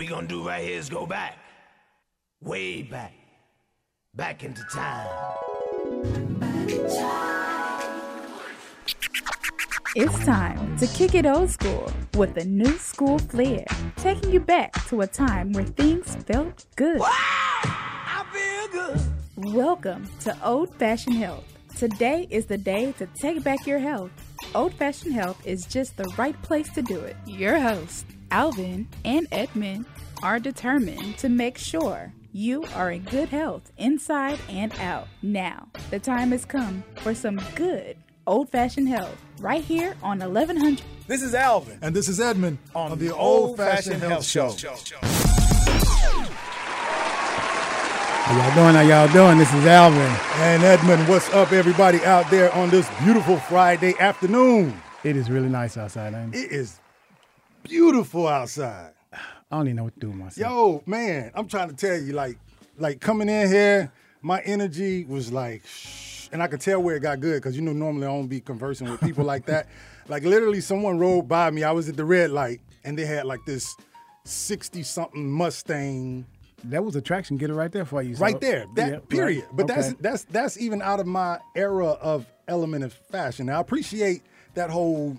we gonna do right here is go back. Way back. Back into time. It's time to kick it old school with a new school flair, taking you back to a time where things felt good. I feel good. Welcome to Old Fashioned Health. Today is the day to take back your health. Old Fashioned Health is just the right place to do it. Your hosts, Alvin and Edmund, are determined to make sure you are in good health inside and out. Now, the time has come for some good old fashioned health right here on 1100. This is Alvin And this is Edmund on, the Old Fashioned Health Show. How y'all doing? How y'all doing? This is Alvin. and Edmund. What's up, everybody out there on this beautiful Friday afternoon? It is really nice outside. ain't it? It is beautiful outside. I don't even know what to do with myself. Yo, man, I'm trying to tell you, like, like coming in here, my energy was like, shh, and I could tell where it got good because you know normally I don't be conversing with people like that. Like literally, someone rode by me. I was at the red light, and they had like this sixty something Mustang That was attraction. Get it right there for you. so- right there. That Yeah, period. right. But that's that's that's even out of my era of element of fashion. Now I appreciate that whole,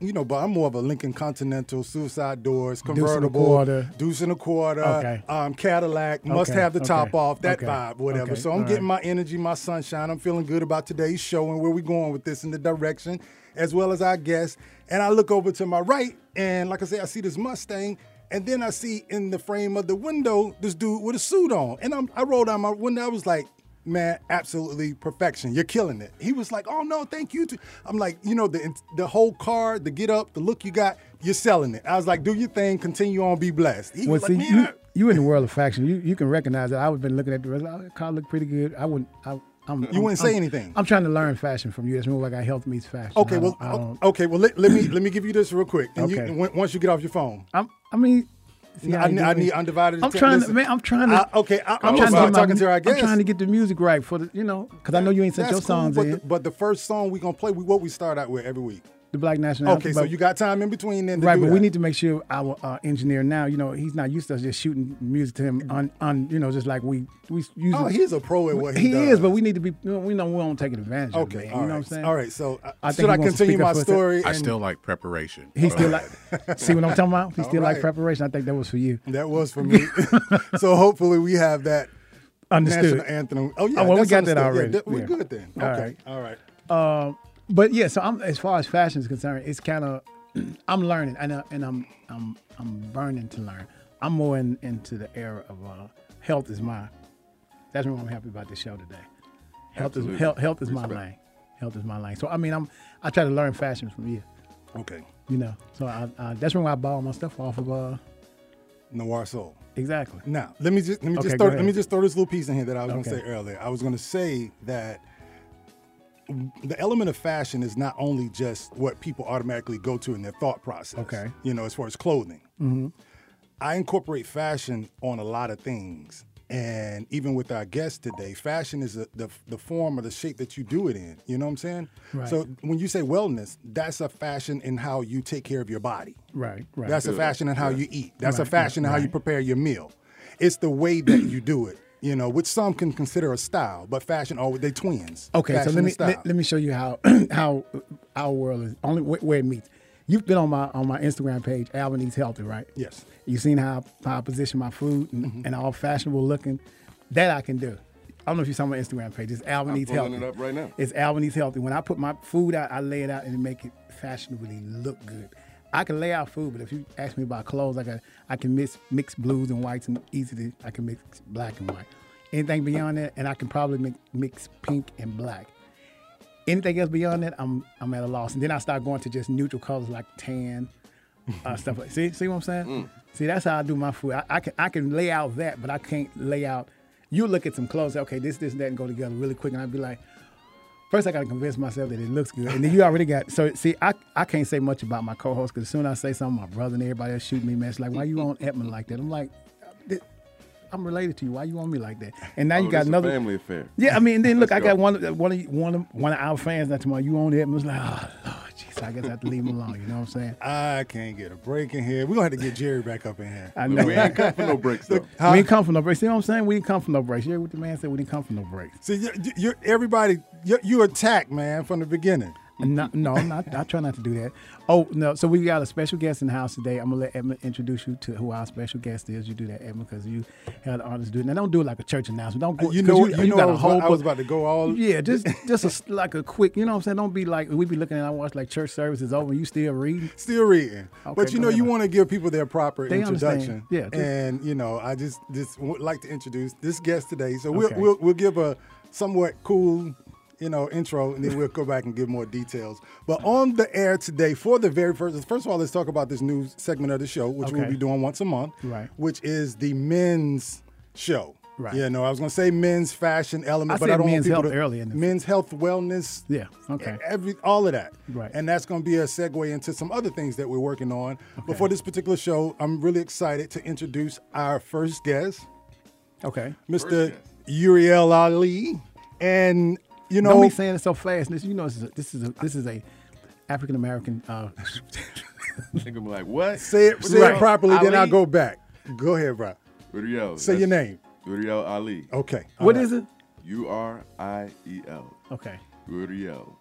you know, but I'm more of a Lincoln Continental, Suicide Doors, convertible, deuce and a quarter, Okay. um, Cadillac, must Okay, have the top okay, off, that vibe, whatever. So I'm all getting right. my energy, my sunshine. I'm feeling good about today's show and where we're going with this in the direction, as well as our guests. And I look over to my right, and like I say, I see this Mustang. And then I see in the frame of the window this dude with a suit on. And I'm, I rolled down my window. I was like, man, absolutely perfection. You're killing it. He was like, oh no, thank you. Too. I'm like, you know, the the whole car, the get up, the look you got, you're selling it. I was like, do your thing, continue on, be blessed. He Well, was see, like, you, you in the world of fashion. You you can recognize that. I would been looking at the rest. Oh, the car look pretty good. I wouldn't. I, I'm, You wouldn't say I'm- anything? I'm trying to learn fashion from you. It's more like I health meets fashion. okay, well, I okay, well, let, let me let me give you this real quick. And Okay. you, once you get off your phone, I'm, I mean, I, need- I need undivided. I'm atten- trying to, man. I'm trying to. I- okay, I, I'm I'm trying to about get my, talking to our guests. I'm trying to get the music right for the, you know, because I know you ain't sent That's your songs but in. The, but the first song we gonna play, we what we start out with every week. The Black National. Okay, Anthem, so but- you got time in between then. To Right, do but that. we need to make sure our uh, engineer now, you know, he's not used to us just shooting music to him on, on you know, just like we we usually. Oh, he's a pro at what he, he does. is, but we need to be. We know we don't take advantage of Okay, it. man, all You know what I'm saying? All right, so uh, I should I continue my up for us. story? I still like preparation. He still like. see what I'm talking about? He still right. like preparation. I think that was for you. That was for me. so hopefully we have that Understood. national anthem. Oh yeah, Oh, well, we that's got that understood. Yeah, already. that- we're Yeah. good then. All Okay, right. all right. Uh, but yeah, so I'm as far as fashion is concerned, it's kind of I'm learning and uh, and I'm I'm I'm burning to learn. I'm more in, into the era of uh, health is my. That's why I'm happy about this show today. Health Absolutely. is health, health is my Respect. lane. Health is my lane. So I mean, I'm I try to learn fashion from you. Okay, You know, so I, I, that's when I bought all my stuff off of. Uh, Noir Soul. exactly. Now let me just let me Okay, just throw, let me just throw this little piece in here that I was going to say earlier. I was going to say that the element of fashion is not only just what people automatically go to in their thought process. Okay. You know, as far as clothing. Mm-hmm. I incorporate fashion on a lot of things. And even with our guest today, fashion is a, the, the form or the shape that you do it in. You know what I'm saying? Right. So when you say wellness, that's a fashion in how you take care of your body. Right. Right. That's a fashion in how you eat. That's a Right, fashion in how you prepare your meal. It's the way that you do it, you know, which some can consider a style, but fashion, oh, they twins. Okay, Fashion so let me let, let me show you how how our world is only where, where it meets. You've been on my on my Instagram page, Alvin Eats Healthy, right? Yes. You've seen how, how I position my food and, Mm-hmm. and all fashionable looking. That I can do. I don't know if you saw my Instagram page. It's Alvin I'm Eats Healthy. it up right now. It's Alvin Eats Healthy. When I put my food out, I lay it out and make it fashionably look good. I can lay out food, but if you ask me about clothes, I got I can mix mix blues and whites and easily I can mix black and white. Anything beyond that, and I can probably mix, mix pink and black. Anything else beyond that, I'm I'm at a loss. And then I start going to just neutral colors like tan, uh, stuff like. See, see what I'm saying? Mm. See, that's how I do my food. I, I can I can lay out that, but I can't lay out. You look at some clothes, okay, this, this, and that, and go together really quick, and I'd be like, first I got to convince myself that it looks good, and then you already got. So see, I, I can't say much about my co-host because as soon as I say something, my brother and everybody else shoot me, man. It's like, why you on Edmund like that? I'm like, "Th- I'm related to you. Why you on me like that? And now you Oh, got this a another family affair. Yeah, I mean, and then look, I Let's got go. one of one of one of one of our fans that tomorrow you on Edmund was like, oh Lord Jesus. so I guess I have to leave him alone. You know what I'm saying? I can't get a break in here. We're gonna have to get Jerry back up in here. I know. We ain't come for no breaks though. Huh? We didn't come from no breaks. You know what I'm saying? We didn't come from no breaks. You hear what the man said? We didn't come from no breaks. See, you, you everybody, you, you attacked, man, from the beginning. No, no, I'm not. I try not to do that. Oh no! So we got a special guest in the house today. I'm gonna let Edmund introduce you to who our special guest is. You do that, Edmund, because you had the honor to do it. Now don't do it like a church announcement. Don't go. You know, you, know, got I a was, whole about, I was about to go all. Yeah, just just a like a quick. You know what I'm saying? Don't be like we be looking at. I watch like church services over. and You still reading? Still reading, Okay, but you know, ahead, you want to give people their proper They understand. introduction. Yeah, just- and you know, I just just would like to introduce this guest today. So we'll Okay. we'll, we'll give a somewhat cool, you know, intro, and then we'll go back and give more details. But on the air today, for the very first, first of all, let's talk about this new segment of the show, which we'll be doing once a month, Right. Which is the men's show. Right. Yeah, no, I was gonna say men's fashion element, I but I don't men's want people health to, early in the- men's health, wellness, Yeah. Okay. every all of that. Right. And that's going to be a segue into some other things that we're working on. But for this particular show, I'm really excited to introduce our first guest, Okay. Mr. Uriel Ali, and you know, Don't be saying it so fast. This, you know, this is a, this is a, this is a African American. Uh, Think I'm like, what? say it say Right. it properly, then I'll go back. Go ahead, bro. Uriel. Say your name. Uriel Ali. Okay. what is it? U R I E L. Okay. Uriel.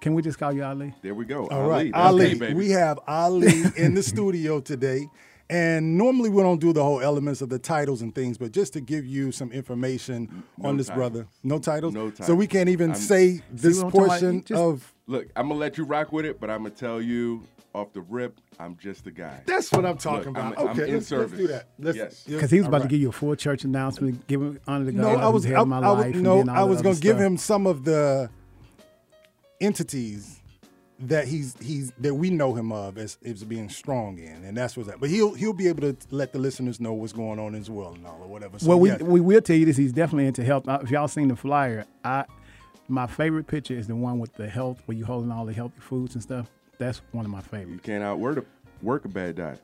Can we just call you Ali? There we go. All right, Ali. That's Ali. me, baby. we have Ali in the studio today. And normally we don't do the whole elements of the titles and things, but just to give you some information No on this titles. brother. No titles? No titles. So we can't even I'm- say this what I'm talking about? portion Just- of. Look, I'm gonna let you rock with it, but I'm gonna tell you off the rip, I'm just a guy. That's what I'm talking Look, I'm- about. I'm in let's, let's do service. that. Let's, Yes. Because he was all about to give you a full church announcement, give him honor to God. No, I was. who's I, my I was life, and no, I was going to give him some of the entities that he's he's that we know him of as, as being strong in, and that's what's that. But he'll he'll be able to let the listeners know what's going on as well and all or whatever. So, Well, we yes. we will tell you this. He's definitely into health. Uh, If y'all seen the flyer, I my favorite picture is the one with the health where you holding all the healthy foods and stuff. That's one of my favorites. You favorites. can't outwork a, work a bad diet.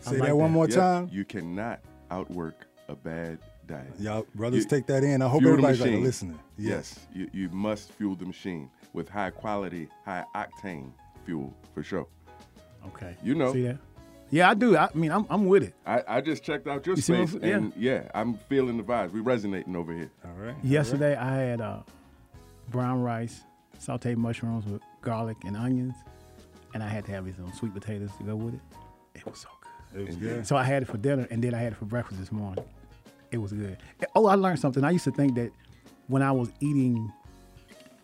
say like that one that. more Yep, time. You cannot outwork a bad diet. Y'all brothers You- take that in. I hope everybody's like listening. Yes. Yes, you, you must fuel the machine with high quality, high octane fuel for sure. Okay, You know. See that? Yeah, I do. I mean, I'm I'm with it. I, I just checked out your You space I'm- yeah. and yeah, I'm feeling the vibes. We resonating over here. All right. Yesterday I had uh, brown rice, sauteed mushrooms with garlic and onions, and I had to have some sweet potatoes to go with it. It was so good. It was good. So I had it for dinner, and then I had it for breakfast this morning. It was good. Oh, I learned something. I used to think that when I was eating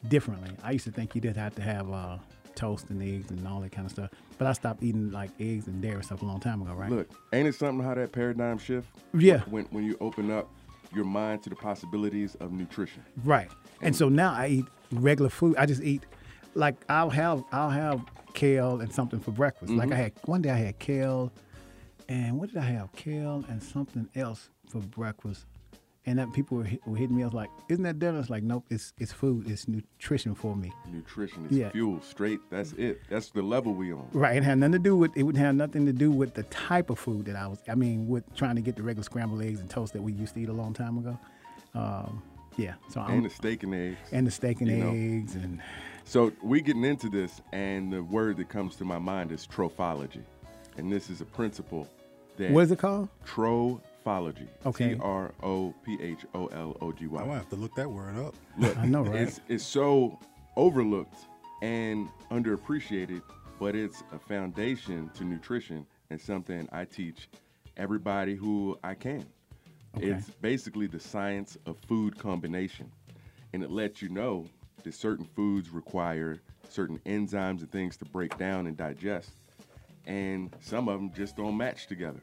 differently, I used to think you did have to have uh, toast and eggs and all that kind of stuff. But I stopped eating like eggs and dairy stuff a long time ago, right? Look, ain't it something how that paradigm shift? Yeah. When when you open up your mind to the possibilities of nutrition. Right. And so now I eat regular food. I just eat like I'll have I'll have kale and something for breakfast. Like I had one day I had kale and what did I have? Kale and something else for breakfast. And that people were, hit, were hitting me. I was like, "Isn't that dinner?" It's like, "Nope, it's it's food. It's nutrition for me." Nutrition is Yeah. fuel, straight. That's it. That's the level we on. Right. It had nothing to do with. It would have nothing to do with the type of food that I was. I mean, with trying to get the regular scrambled eggs and toast that we used to eat a long time ago. Um, yeah. So I'm And the steak and eggs. and the steak and you know. eggs and So we getting into this, and the word that comes to my mind is trophology, and this is a principle that what is it called? Trophology. Okay. T R O P H O L O G I Y. might have to look that word up. Look, I know, right? It's it's so overlooked and underappreciated, but it's a foundation to nutrition and something I teach everybody who I can. Okay. It's basically the science of food combination, and it lets you know that certain foods require certain enzymes and things to break down and digest, and some of them just don't match together.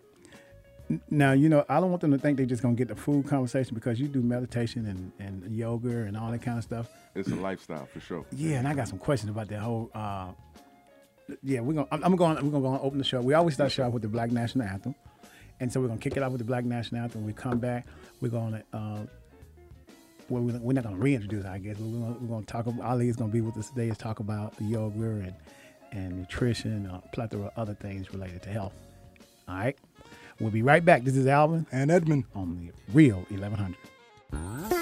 Now, you know, I don't want them to think they're just gonna get the food conversation because you do meditation and, and yoga and all that kind of stuff. It's a lifestyle for sure. Yeah, and I got some questions about that whole. Uh, yeah, we're gonna. I'm, I'm going. We're gonna go and open the show. We always start the show off with the Black National Anthem, and so we're gonna kick it off with the Black National Anthem. When we come back, we're gonna. Uh, well, we're not gonna reintroduce, I guess. We're gonna, we're gonna talk. About, Ali is gonna be with us today. to talk about the yoga and and nutrition, a plethora of other things related to health. All right, we'll be right back. This is Alvin And Edmund. on the Real 1100.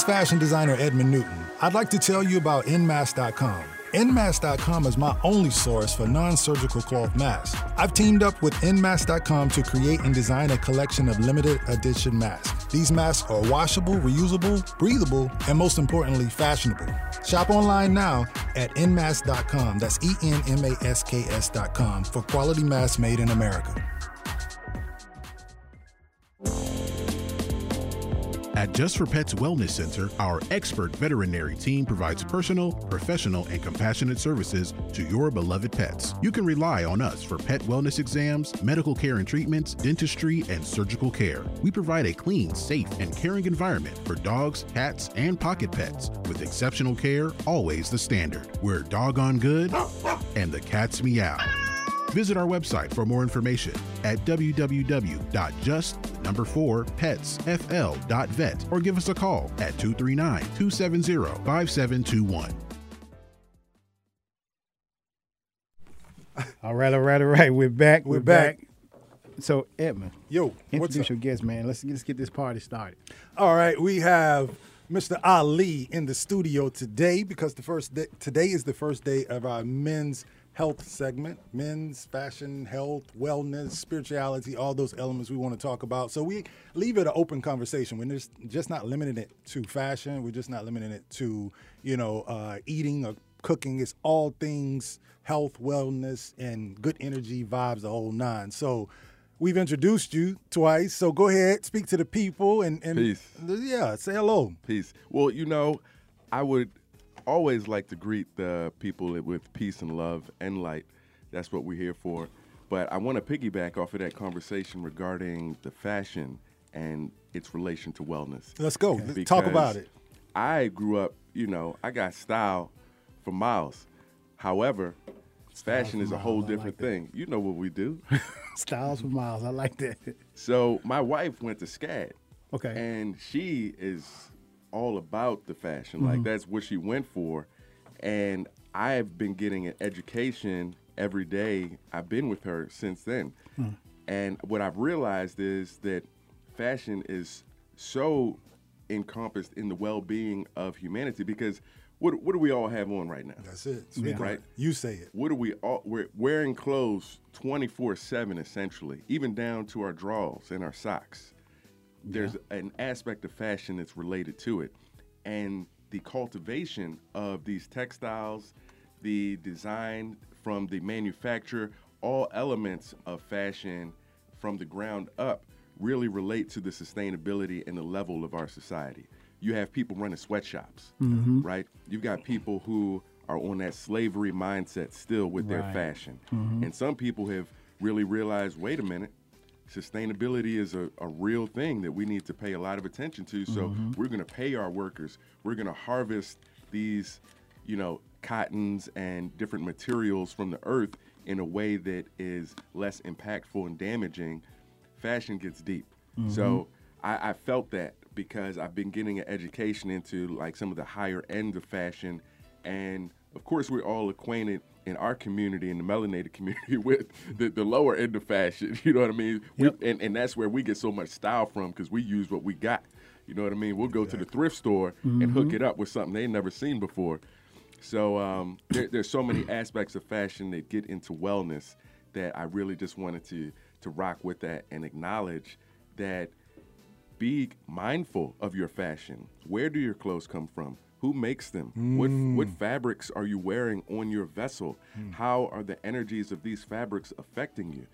Is fashion designer Edmund Newton. I'd like to tell you about Nmask.com. Nmask.com is my only source for non surgical cloth masks. I've teamed up with Nmask.com to create and design a collection of limited edition masks. These masks are washable, reusable, breathable, and most importantly, fashionable. Shop online now at Nmask.com. That's E N M A S K S.com for quality masks made in America. At Just for Pets Wellness Center, our expert veterinary team provides personal, professional, and compassionate services to your beloved pets. You can rely on us for pet wellness exams, medical care and treatments, dentistry, and surgical care. We provide a clean, safe, and caring environment for dogs, cats, and pocket pets, with exceptional care always the standard. We're doggone good, and the cats meow. Visit our website for more information at www.just4petsfl.vet or give us a call at 239-270-5721. All right, all right, all right. We're back. We're back. So, Edmund, Yo, what's introduce up? your guest, man. Let's let's get this party started. All right, we have Mr. Ali in the studio today because the first day, today is the first day of our men's health segment, men's fashion, health, wellness, spirituality, all those elements we want to talk about. So we leave it an open conversation. We're just, just not limiting it to fashion. We're just not limiting it to, you know, uh, eating or cooking. It's all things health, wellness, and good energy, vibes, the whole nine. So we've introduced you twice. So go ahead, speak to the people and, and Peace. yeah, say hello. Peace. Well, you know, I would always like to greet the people with peace and love and light. That's what we're here for. But I want to piggyback off of that conversation regarding the fashion and its relation to wellness. Let's go. Let's talk about it. I grew up, you know, I got style for miles. However, fashion is a whole different like thing. You know what we do. Styles for miles. I like that. So my wife went to SCAD. Okay. And she is all about the fashion. Mm-hmm. Like that's what she went for. And I've been getting an education every day. I've been with her since then. Hmm. And what I've realized is that fashion is so encompassed in the well-being of humanity because what what do we all have on right now? That's it. Speak Right. right. You say it. What are we all we're wearing clothes 24/7 essentially, even down to our drawers and our socks. There's an aspect of fashion that's related to it. And the cultivation of these textiles, the design from the manufacturer, all elements of fashion from the ground up really relate to the sustainability and the level of our society. You have people running sweatshops, mm-hmm. right? You've got people who are on that slavery mindset still with their Right. fashion. Mm-hmm. And some people have really realized wait a minute, sustainability is a, a real thing that we need to pay a lot of attention to. So mm-hmm. we're going to pay our workers. We're going to harvest these, you know, cottons and different materials from the earth in a way that is less impactful and damaging. Fashion gets deep. Mm-hmm. So I, I felt that because I've been getting an education into like some of the higher end of fashion. And of course, we're all acquainted in our community, in the melanated community, with the, the lower end of fashion. You know what I mean? We- Yep. and, and that's where we get so much style from because we use what we got. You know what I mean? We'll go to the thrift store and hook it up with something they never seen before. So um, there, there's so many aspects of fashion that get into wellness that I really just wanted to to rock with that and acknowledge that be mindful of your fashion. Where do your clothes come from? Who makes them? What hmm. what fabrics are you wearing on your vessel? Hmm. How are the energies of these fabrics affecting you?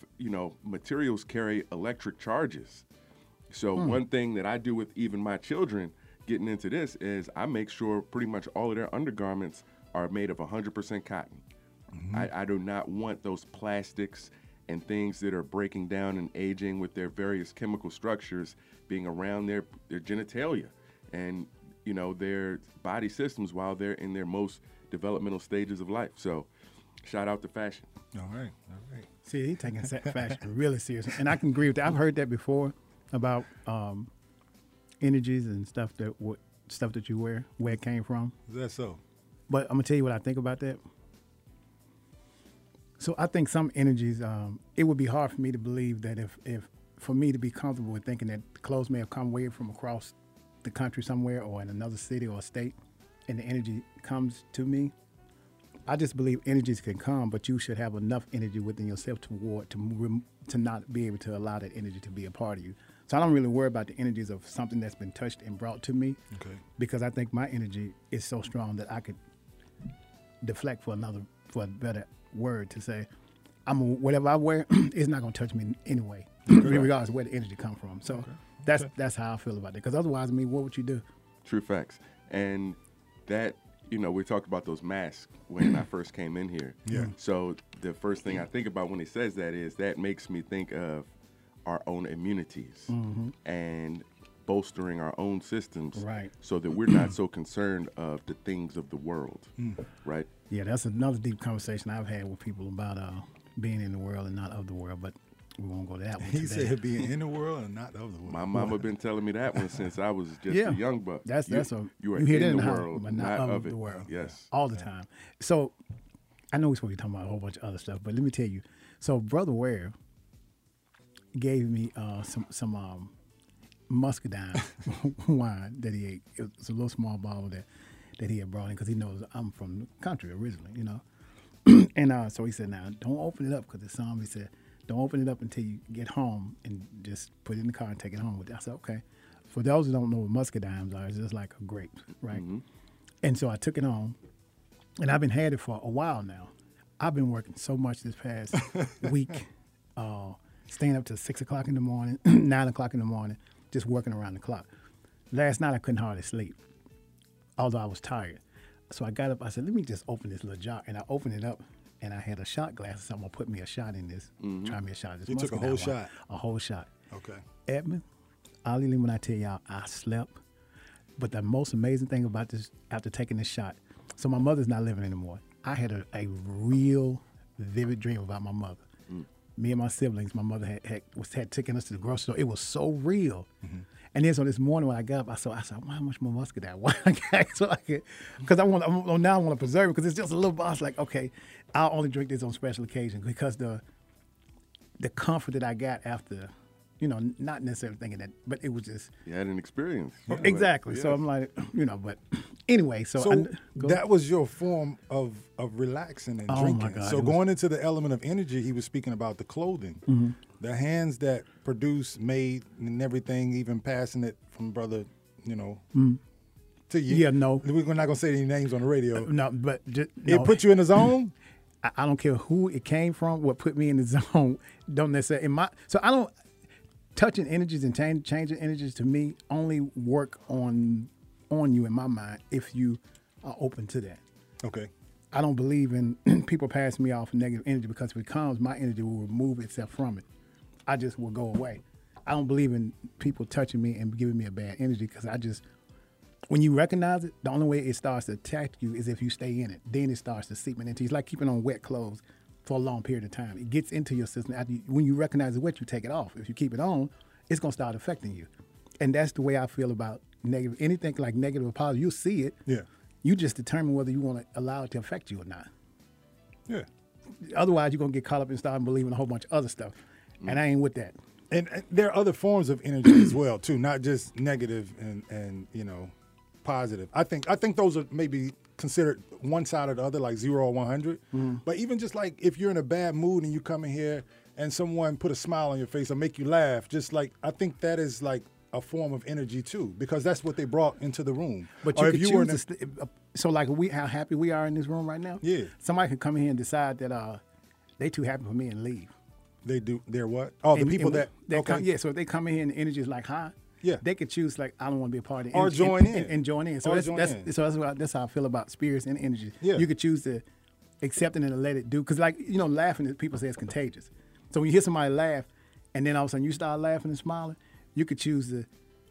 F- You know, materials carry electric charges. So hmm. one thing that I do with even my children getting into this is I make sure pretty much all of their undergarments are made of 100% cotton. Mm-hmm. I, I do not want those plastics and things that are breaking down and aging with their various chemical structures being around their their genitalia and you know their body systems while they're in their most developmental stages of life. So shout out to fashion. All right. All right. See, he's taking fashion really serious, and I can agree with that. I've heard that before about um, energies and stuff that what stuff that you wear, where it came from. Is that so? But I'm gonna tell you what I think about that. So I think some energies, um, it would be hard for me to believe that if, if for me to be comfortable with thinking that clothes may have come way from across the country somewhere or in another city or state, and the energy comes to me. I just believe energies can come, but you should have enough energy within yourself to ward to to not be able to allow that energy to be a part of you. So I don't really worry about the energies of something that's been touched and brought to me, Okay. because I think my energy is so strong that I could deflect for another for a better word to say, I'm whatever I wear, it's not gonna touch me anyway, regardless of where the energy come from. So that's that's how I feel about it. Because otherwise, I mean, what would you do? True facts. And that, you know, we talked about those masks when I first came in here. Yeah. So the first thing I think about when he says that is that makes me think of our own immunities and bolstering our own systems Right. so that we're not so concerned of the things of the world. Right? Yeah, that's another deep conversation I've had with people about uh, being in the world and not of the world. But we won't go to that one He today. said being in the world and not of the world. My mama been telling me that one since I was just yeah, a young buck. That's you, that's a you are hear that in the house, world, but not, of, it. the world. Yes. all the time. So I know we're supposed to be talking about a whole bunch of other stuff, but let me tell you. So brother Ware gave me uh, some some um, muscadine wine that he ate. It was a little small bottle that that he had brought in because he knows I'm from the country originally, you know. and uh, so he said, "Now don't open it up because it's some." He said, "Don't open it up until you get home and just put it in the car and take it home with you." I said, "Okay." For those who don't know what muscadines are, it's just like a grape, right? And so I took it home, and I've been had it for a while now. I've been working so much this past week, uh, staying up till six o'clock in the morning, nine o'clock in the morning, just working around the clock. Last night I couldn't hardly sleep, although I was tired. So I got up. I said, let me just open this little jar, and I opened it up, and I had a shot glass. So I'm gonna put me a shot in this. Mm-hmm. Try me a shot. This You took a whole shot? A whole shot. Okay. Edmund, I'll leave when I tell y'all I slept. But the most amazing thing about this, after taking this shot, so my mother's not living anymore. I had a, a real vivid dream about my mother. Me and my siblings, my mother had, had was had taken us to the grocery store. It was so real. Mm-hmm. And then so this morning when I got up, I saw I said, "How much more? Why I got so I could, because I want now I want to preserve it because it's just a little. Was like, okay, I'll only drink this on special occasions because the the comfort that I got after, you know, not necessarily thinking that, but it was just You had an experience. Yeah, like- exactly. So. I'm like, you know, but anyway, so, So I, that was your form of of relaxing and Oh, my drinking. God, so it was- going into the element of energy, he was speaking about the clothing, Mm-hmm. the hands that produce, made, and everything, even passing it from brother, you know, to you. Mm. Yeah, no. we're not gonna say any names on the radio. no, but just, It no, put you in the zone. I, I don't care who it came from. What put me in the zone don't necessarily in my. So I don't touching energies and change, changing energies to me only work on on you in my mind if you are open to that. Okay. I don't believe in people passing me off negative energy because if it comes, my energy will remove itself from it. I just will go away. I don't believe in people touching me and giving me a bad energy because I just, when you recognize it, the only way it starts to attack you is if you stay in it. Then it starts to seep into you. It's like keeping on wet clothes for a long period of time. It gets into your system. After you, when you recognize wet, you take it off. If you keep it on, it's going to start affecting you. And that's the way I feel about negative, anything like negative or positive. You'll see it. Yeah. You just determine whether you want to allow it to affect you or not. Yeah. Otherwise, you're gonna get caught up and start believing a whole bunch of other stuff, and I ain't with that. And, and there are other forms of energy as well too, not just negative and and you know positive. I think I think those are maybe considered one side or the other, like zero or one Mm-hmm. But even just like if you're in a bad mood and you come in here and someone put a smile on your face or make you laugh, just like I think that is like a form of energy too, because that's what they brought into the room. But Or you if you were in a- St- uh, so, like, we how happy we are in this room right now. Yeah. Somebody could come in here and decide that uh, they too happy for me and leave. they do they're what? Oh, the people and that they okay. come, yeah. So if they come in here and the energy is like high, Yeah. they could choose like I don't want to be a part of it, Or and- join and, in. and, join in. So Or that's that's in. so that's what, that's how I feel about spirits and energy. Yeah. You could choose to accept it and let it do because like you know laughing people say it's contagious. So when you hear somebody laugh, and then all of a sudden you start laughing and smiling, you could choose to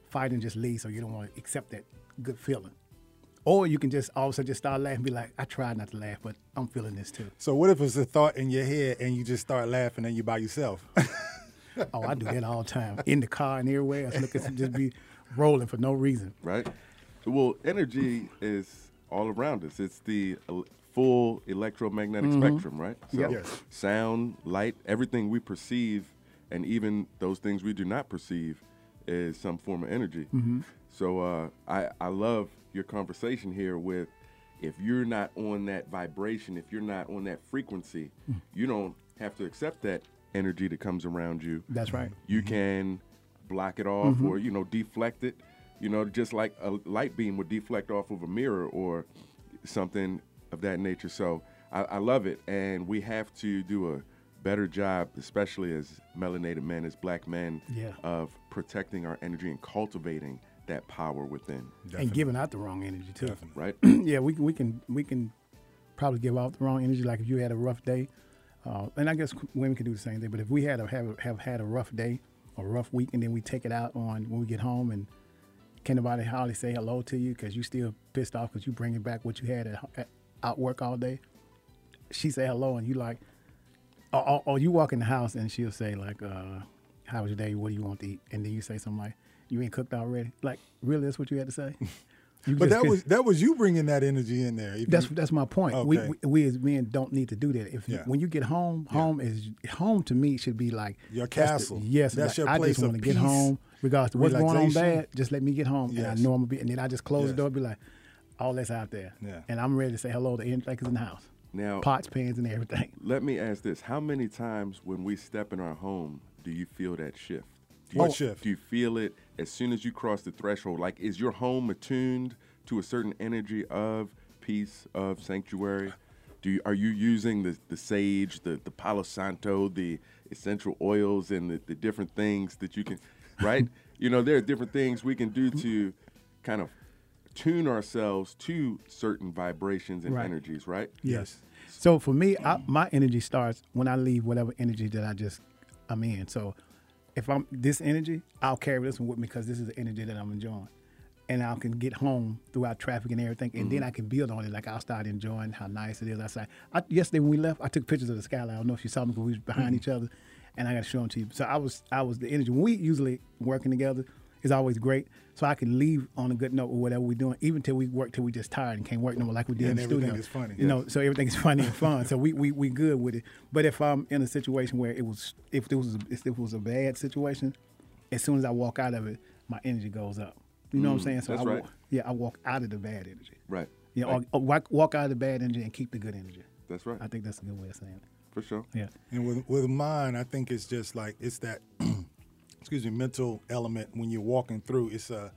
fight and just leave, so you don't want to accept that good feeling. Or you can just all of a sudden just start laughing, and be like, I tried not to laugh, but I'm feeling this too. So what if it's a thought in your head and you just start laughing and you're by yourself? Oh, I do that all the time in the car and everywhere. else. Look at just be rolling for no reason. right? Well, energy is all around us. It's the uh, full electromagnetic mm-hmm. spectrum, right? So. Yes. sound, light, everything we perceive, and even those things we do not perceive, is some form of energy. Mm-hmm. So uh, I I love your conversation here with. If you're not on that vibration, if you're not on that frequency, mm. you don't have to accept that energy that comes around you. That's right. you mm-hmm. can block it off mm-hmm. or you know deflect it. You know just like a light beam would deflect off of a mirror or something of that nature. So I, I love it. And we have to do a better job especially as melanated men as black men Yeah. of protecting our energy and cultivating that power within. And giving out the wrong energy too. right. Yeah, we can we can we can probably give out the wrong energy. Like if you had a rough day, uh, and I guess women can do the same thing. But if we had a, have have had a rough day or rough week, and then we take it out on when we get home, and can nobody hardly say hello to you because you still pissed off because you bringing back what you had at, at out work all day. She say hello, and you like, or, or, or you walk in the house and she'll say like, uh, "How was your day? What do you want to eat?" And then you say something like, "You ain't cooked already." Like, really, that's what you had to say. You but just that was that was you bringing that energy in there. That's you- that's my point. We, Okay. we we as men don't need to do that. If Yeah. when you get home, home is home to me should be like Your that's the- castle. yes, That's like, your I place just want to get home, regardless of what's going on bad. Just let me get home, and I know I'm gonna be. And then I just close Yes. the door, and be like, all that's out there, Yeah. and I'm ready to say hello to anything that's in the house. now Pots, pans, and everything. let me ask this how many times when we step in our home do you feel that shift do What you, shift? do you feel it as soon as you cross the threshold like is your home attuned to a certain energy of peace of sanctuary do you, are you using the, the sage the, the palo santo the essential oils and the, the different things that you can right you know there are different things we can do to kind of tune ourselves to certain vibrations and Right. energies, right? Yes. So for me, I, my energy starts when I leave whatever energy that I just I'm in. So if I'm this energy, I'll carry this one with me because this is the energy that I'm enjoying, and I can get home throughout traffic and everything, and then mm-hmm. I can build on it. Like I'll start enjoying how nice it is outside. I, yesterday when we left, I took pictures of the skyline. I don't know if you saw me because we was behind mm-hmm. each other, and I got to show them to you. So I was I was the energy when we usually working together. Is always great. So I can leave on a good note with whatever we're doing, even till we work till we just tired and can't work no more like we did Yeah, in the everything studio. is funny. You know, so everything is funny and fun. So we, we we good with it. But if I'm in a situation where it was if it was if it was a bad situation, as soon as I walk out of it, my energy goes up. You know what I'm Mm, saying? So that's I right. walk, yeah, I walk out of the bad energy. Right. You know, Like- or, or walk, walk out of the bad energy and keep the good energy. That's right. I think that's a good way of saying it. For sure. Yeah. And with with mine, I think it's just like it's that excuse me, mental element when you're walking through. It's a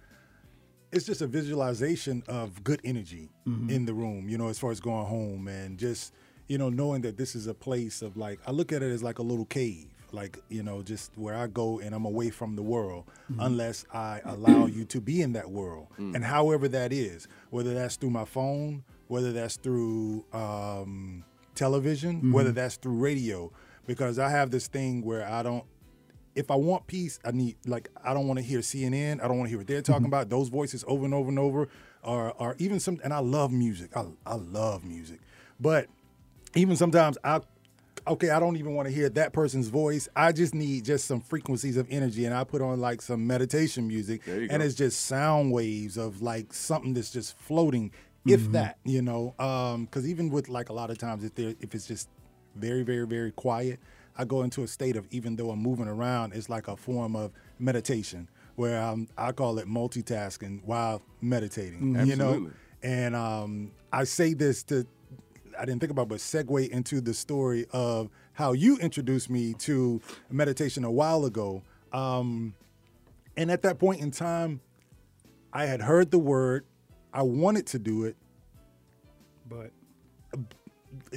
it's just a visualization of good energy Mhm. in the room, you know, as far as going home and just, you know, knowing that this is a place of like I look at it as like a little cave. Like, you know, just where I go and I'm away from the world Mhm. unless I allow you to be in that world. Mm. And however that is, whether that's through my phone, whether that's through um, television, whether Mhm. that's through radio, because I have this thing where I don't if I want peace, I need like I don't want to hear CNN. I don't want to hear what they're talking about. Those voices over and over and over, or or even some. And I love music. I I love music, but even sometimes I. Okay, I don't even want to hear that person's voice. I just need just some frequencies of energy, and I put on like some meditation music, and go. it's just sound waves of like something that's just floating, if Mhm. that, you know. Because even with like a lot of times, if there if it's just very, very, very quiet, I go into a state of even though I'm moving around, it's like a form of meditation where I'm, I call it multitasking while meditating. Mhm. You know, Absolutely. and um, I say this to I didn't think about, but segue into the story of how you introduced me to meditation a while ago. Um, and at that point in time, I had heard the word. I wanted to do it, but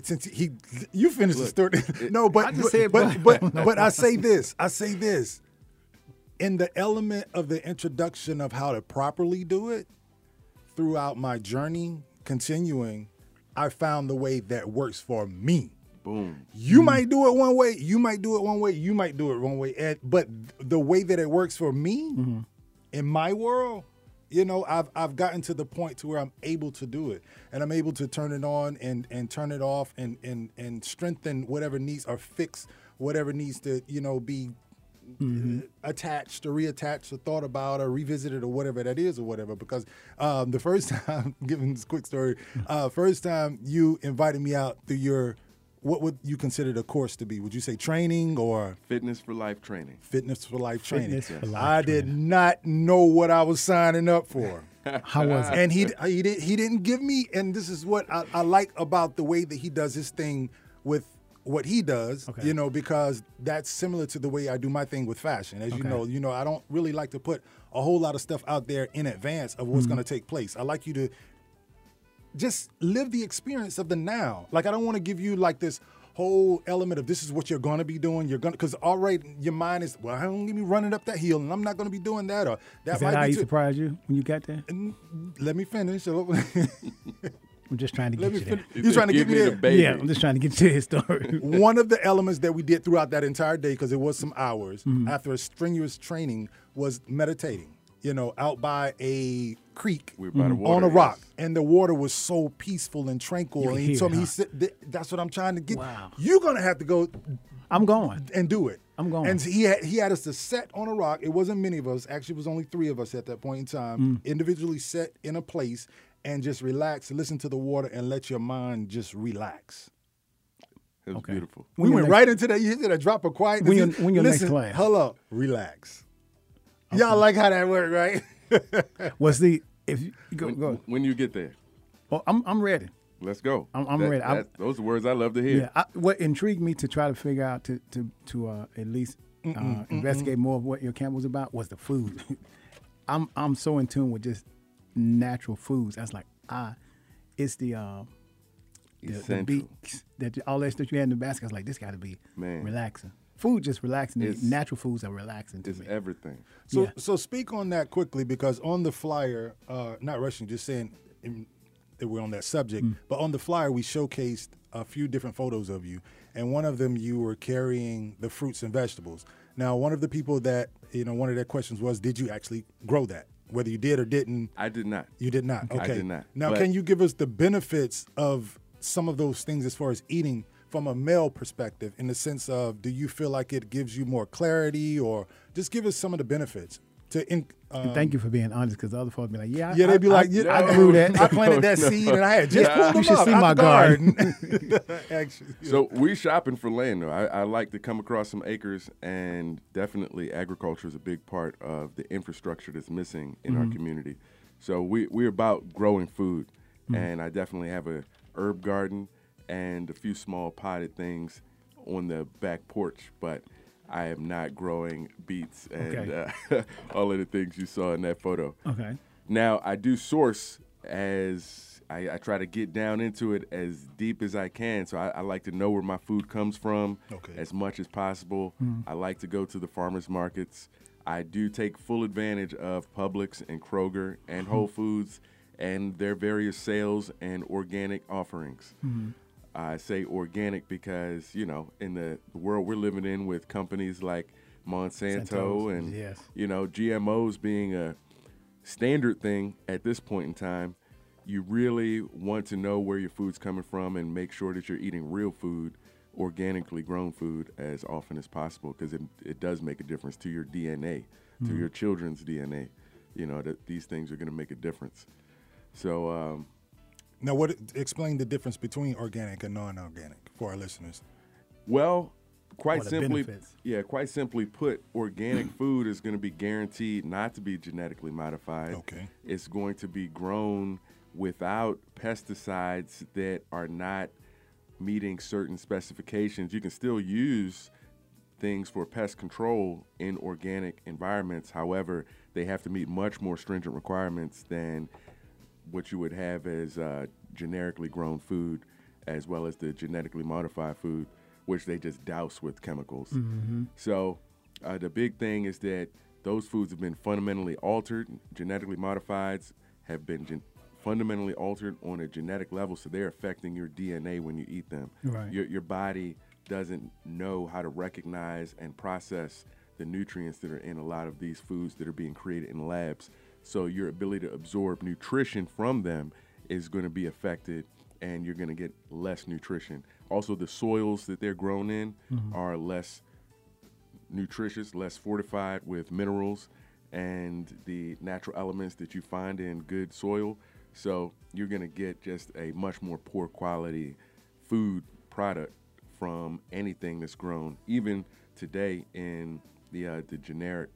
since he, you finished the Look, story. no, but I just but, said but, but. but but I say this. I say this. In the element of the introduction of how to properly do it, throughout my journey, continuing, I found the way that works for me. Boom. You mm. might do it one way, you might do it one way, you might do it one way, and, but the way that it works for me mm-hmm. in my world, you know, I've I've gotten to the point to where I'm able to do it, and I'm able to turn it on and and turn it off, and and and strengthen whatever needs or fix whatever needs to you know be attached or reattached or thought about or revisited or whatever that is or whatever. Because um, the first time giving this quick story uh, first time you invited me out through your what would you consider the course to be would you say training or Fitness for life training. fitness for life training Fitness for life i did not know what i was signing up for How was it? and he he did he didn't give me and this is what I, I like about the way that he does his thing with what he does Okay. you know because that's similar to the way I do my thing with fashion as you know you know I don't really like to put a whole lot of stuff out there in advance of what's Mhm. going to take place I like you to just live the experience of the now like I don't want to give you like this whole element of this is what you're going to be doing you're going to because all right your mind is well I don't get me running up that hill and I'm not going to be doing that or that Is might that how be he too- surprised you when you got there? let me finish. I'm just trying to Let get me you there. fin- you trying to get me there? Yeah, I'm just trying to get you his story. One of the elements that we did throughout that entire day, because it was some hours Mhm. after a strenuous training, was meditating. You know, out by a creek We're by the on a rock, yes. and the water was so peaceful and tranquil. You and he hear told it, me, he said, "That's what I'm trying to get. Wow. You're gonna have to go I'm going. and do it." I'm going. And he had he had us to set on a rock. It wasn't many of us. Actually, it was only three of us at that point in time. Mm. Individually set in a place and just relax, listen to the water, and let your mind just relax. It was Okay. beautiful. We When your went next- right into that. You hit a drop of quiet. When your- when your next Listen, class? Hold up, relax. Y'all like how that worked, right? Was the if you go When, go? when you get there, Well, I'm I'm ready. let's go. I'm- I'm That- ready. I- those are words I love to hear. Yeah. I, what intrigued me to try to figure out to to to uh, at least uh, Mm-mm, mm-mm. investigate more of what your camp was about was the food. I'm I'm so in tune with just natural foods. I was like, ah, it's the uh, the, the Essential. that all that stuff you had in the basket. I was like, this got to be Man. relaxing. Food just relaxing. It's- Natural foods are relaxing to It's me. everything. So, Yeah. so speak on that quickly because on the flyer, uh, not rushing, just saying in, that we're on that subject, Mm. but on the flyer we showcased a few different photos of you, and one of them you were carrying the fruits and vegetables. Now, one of the people that you know, one of their questions was, did you actually grow that? Whether you did or didn't, I did not. you did not. I Okay. did not. Now, But- can you give us the benefits of some of those things as far as eating from a male perspective, in the sense of, do you feel like it gives you more clarity, or just give us some of the benefits to? In, um, thank you for being honest, because other folks be like, "Yeah, Yeah, they'd be I- like, I, yeah, I grew that. I planted that seed and I had just pulled them You should up see out my the garden. Actually, So we're shopping for land though. I, I like to come across some acres, and definitely agriculture is a big part of the infrastructure that's missing in our community. So we we're about growing food, and I definitely have a herb garden and a few small potted things on the back porch, but. I am not growing beets and Okay. uh, all of the things you saw in that photo. Okay. Now I do source as I, I try to get down into it as deep as I can. So I, I like to know where my food comes from Okay. as much as possible. Hmm. I like to go to the farmers markets. I do take full advantage of Publix and Kroger and hmm. Whole Foods and their various sales and organic offerings. Hmm. I say organic because you know in the, the world we're living in with companies like Monsanto Santos, and yes. you know GMOs being a standard thing at this point in time, you really want to know where your food's coming from and make sure that you're eating real food, organically grown food as often as possible because it, it does make a difference to your DNA, to your children's DNA. You know that these things are going to make a difference. So um, now what? Explain the difference between organic and non-organic for our listeners. Well, quite simply, benefits. yeah, quite simply put, organic food is going to be guaranteed not to be genetically modified. Okay. It's going to be grown without pesticides that are not meeting certain specifications. You can still use things for pest control in organic environments. However, they have to meet much more stringent requirements than what you would have as uh, generically grown food, as well as the genetically modified food, which they just douse with chemicals. So uh, the big thing is that those foods have been fundamentally altered, genetically modified, have been gen- fundamentally altered on a genetic level, so they're affecting your DNA when you eat them. Right. Your, your body doesn't know how to recognize and process the nutrients that are in a lot of these foods that are being created in labs. So your ability to absorb nutrition from them is going to be affected and you're going to get less nutrition. Also, the soils that they're grown in are less nutritious, less fortified with minerals and the natural elements that you find in good soil. So you're going to get just a much more poor quality food product from anything that's grown, even today in the uh, the generic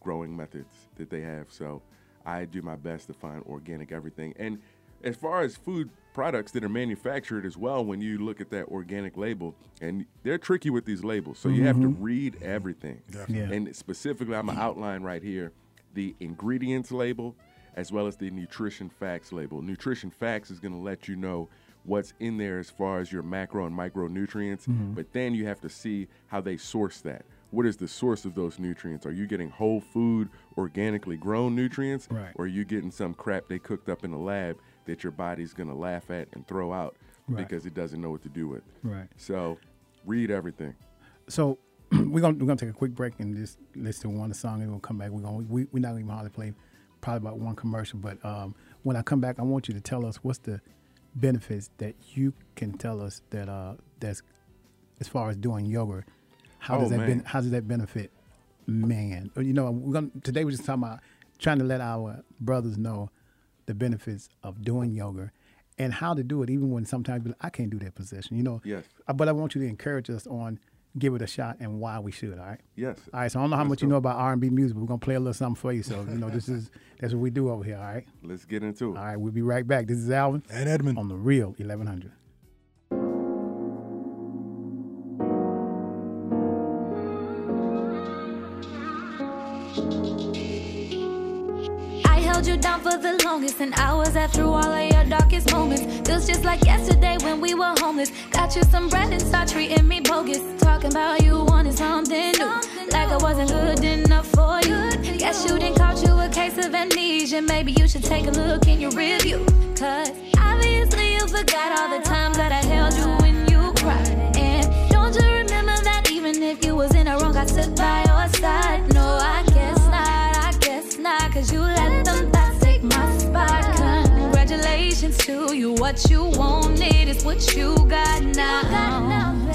growing methods that they have. So I do my best to find organic everything. And as far as food products that are manufactured as well, when you look at that organic label, and they're tricky with these labels, so you have to mm-hmm. read everything. Yeah. And specifically, I'm gonna outline right here the ingredients label as well as the nutrition facts label. Nutrition facts is gonna let you know what's in there as far as your macro and micronutrients, mm-hmm. but then you have to see how they source that. What is the source of those nutrients? Are you getting whole food, organically grown nutrients? Right. Or are you getting some crap they cooked up in the lab that your body's gonna laugh at and throw out Right. because it doesn't know what to do with? Right. So read everything. So we're gonna we're gonna take a quick break and just listen to one song and we'll come back. We're gonna we we're not gonna even hardly play probably about one commercial, but um, when I come back, I want you to tell us what's the benefits that you can tell us that uh that's as far as doing yoga. How Oh, does that ben- how does that benefit man? You know, we're gonna today we're just talking about trying to let our brothers know the benefits of doing yoga and how to do it, even when sometimes we- I can't do that position. You know, Yes. Uh, But I want you to encourage us on give it a shot and why we should. All right. Yes. All right. So I don't know how Let's much you know about R and B music, but we're gonna play a little something for you. So you know, this is that's what we do over here. All right. Let's get into it. All right. We'll be right back. This is Alvin And Edmund. on the Real 1100. The longest, and hours after all of your darkest moments. Feels just like yesterday when we were homeless. Got you some bread and start treating me bogus. Talking about you wanted something new, like I wasn't good enough for you. Guess you didn't caught you a case of amnesia. Maybe you should take a look in your review. Cause obviously you forgot all the times that I held you when you cried. And don't you remember that even if you was in the wrong, I stood by your side? What you wanted is what you got now.